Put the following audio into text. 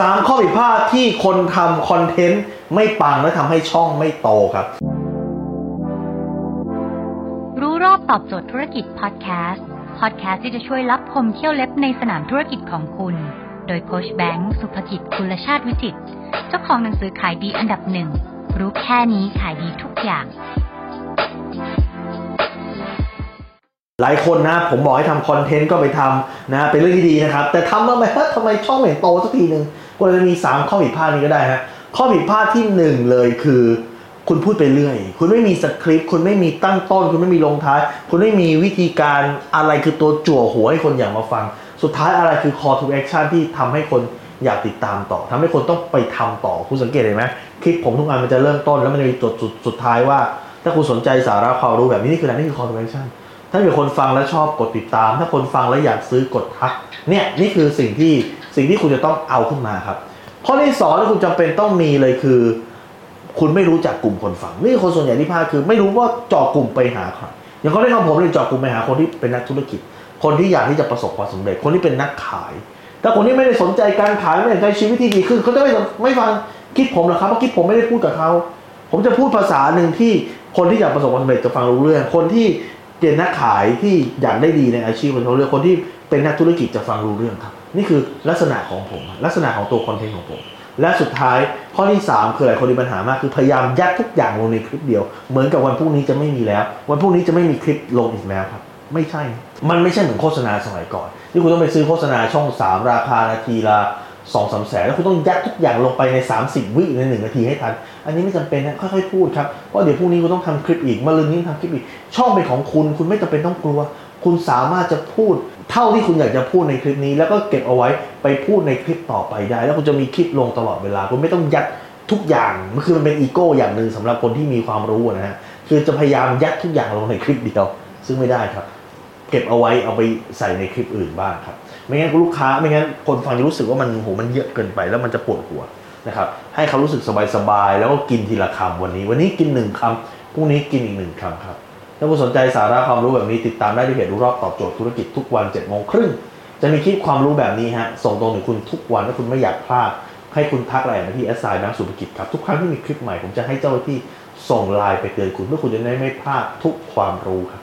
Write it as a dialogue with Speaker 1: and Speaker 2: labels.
Speaker 1: สามข้อผิดพลาดที่คนทำคอนเทนต์ไม่ปังและทำให้ช่องไม่โตครับ
Speaker 2: รู้รอบตอบโจทย์ธุรกิจพอดแคสต์พอดแคสต์ที่จะช่วยรับพมเที่ยวเล็บในสนามธุรกิจของคุณ โดยโคชแบงค์สุภกิจคุลชาติวิจิตเจ้าของหนังสือขายดีอันดับหนึ่งรู้แค่นี้ขายดีทุกอย่าง
Speaker 1: หลายคนนะผมบอกให้ทำคอนเทนต์ก็ไปทำนะเป็นเรื่องที่ดีนะครับ แต่ทำแล้วไหมฮะทำไมช่องไม่เห็นโตสักทีหนึ่งก็เลยมี 3 ข้อผิดพลาดนี้ก็ได้ฮะข้อผิดพลาดที่ 1 เลยคือ คุณพูดไปเรื่อย คุณไม่มีสคริปต์คุณไม่มีตั้งต้น คุณไม่มีลงท้าย คุณไม่มีวิธีการอะไรคือตัวจั่วหัวให้คนอยากมาฟัง สุดท้ายอะไรคือ call to action ที่ทำให้คนอยากติดตามต่อทำให้คนต้องไปทำต่อคุณสังเกตเห็นไหมคลิปผมทุกอันมันจะเริ่มต้นแล้วมันจะมีจุดสุดสุดท้ายว่า ถ้าคุณสนใจสาระความรู้แบบนี้นี่คืออะไรนี่คือ call to action ถ้าเกิดคนฟังแล้วชอบกดติดตาม ถ้าคนฟังแล้วอยากซื้อกดทัก เนี่ยนี่คือสิ่งที่สิ่งที่คุณจะต้องเอาขึ้นมาครับ ข้อที่สองที่คุณจำเป็นต้องมีเลยคือ คุณไม่รู้จักกลุ่มคนฟัง นี่คนส่วนใหญ่ที่พลาดคือ ไม่รู้ว่าเจาะกลุ่มไปหาใครอย่างเขาได้ของผมเลยเจาะกลุ่มไปหาคนที่เป็นนักธุรกิจ คนที่อยากที่จะประสบความสำเร็จ คนที่เป็นนักขาย แต่คนที่ไม่ได้สนใจการขายไม่ได้สนใจชีวิตที่ดีขึ้นเขาจะไม่ไม่ฟังคลิปผมหรอกครับเพราะคลิปผมไม่ได้พูดกับเขาผมจะพูดภาษาหนึ่งที่คนที่อยากประสบความสำเร็จจะฟังรู้เรื่อง คนที่ เป็นนักขายที่อยากได้ดีในอาชีพของเขาเรื่องคนที่เป็นนักธุรกิจจะฟังรู้เรื่องครับ นี่คือลักษณะของผม ลักษณะของตัวคอนเทนต์ของผม และสุดท้ายข้อที่ 3 คือหลายคนมีปัญหามากคือพยายามยัดทุกอย่างลงในคลิปเดียว เหมือนกับวันพรุ่งนี้จะไม่มีแล้ว วันพรุ่งนี้จะไม่มีคลิปลงอีกแล้วครับ ไม่ใช่ มันไม่ใช่เหมือนโฆษณาสมัยก่อน ที่คุณต้องไปซื้อโฆษณาช่อง 3 ราคานาทีละ สองสามแสนแล้วคุณต้องยัดทุกอย่างลงไปใน 30 วิในหนึ่งนาทีให้ทัน อันนี้ไม่จำเป็นนะค่อยๆพูดครับเพราะเดี๋ยวพรุ่งนี้คุณต้องทำคลิปอีกมะรืนนี้ทำคลิปอีกช่องเป็นของคุณ คุณไม่จำเป็นต้องกลัว คุณสามารถจะพูดเท่าที่คุณอยากจะพูดในคลิปนี้ แล้วก็เก็บเอาไว้ไปพูดในคลิปต่อไปได้ แล้วคุณจะมีคลิปลงตลอดเวลา คุณไม่ต้องยัดทุกอย่างมันคือมันเป็นอีโก้อย่างหนึ่งสำหรับคนที่มีความรู้นะฮะคือจะพยายามยัดทุกอย่างลงในคลิปเดียวซึ่งไม่ได้ครับ เก็บเอาไว้เอาไปใส่ในคลิปอื่นบ้างครับ ไม่งั้นลูกค้าไม่งั้นคนฟังจะรู้สึกว่ามันโหมันเยอะเกินไปแล้วมันจะปวดหัวนะครับให้เขารู้สึกสบายๆแล้วก็กินทีละคำวันนี้ วันนี้กินหนึ่งคำพรุ่งนี้กินอีกหนึ่งคำครับถ้าคุณสนใจสาระความรู้แบบนี้ติดตามได้ที่เพจรู้รอบตอบโจทย์ธุรกิจทุกวัน7จ็ดโมงครึ่งจะมีคลิปความรู้แบบนี้ฮะส่งตรงถึงคุณทุกวันถ้าคุณไม่อยากพลาดให้คุณทักไลน์มาที่แอสไซน์นักสุภกิจครับทุกครั้งที่มีคลิปใหม่ผมจะให้เจ้าหน้าที่ส่งไลน์ไปเตือนคุณเพื่อคุณจะได้ไม่พลาดทุกความรู้ครับ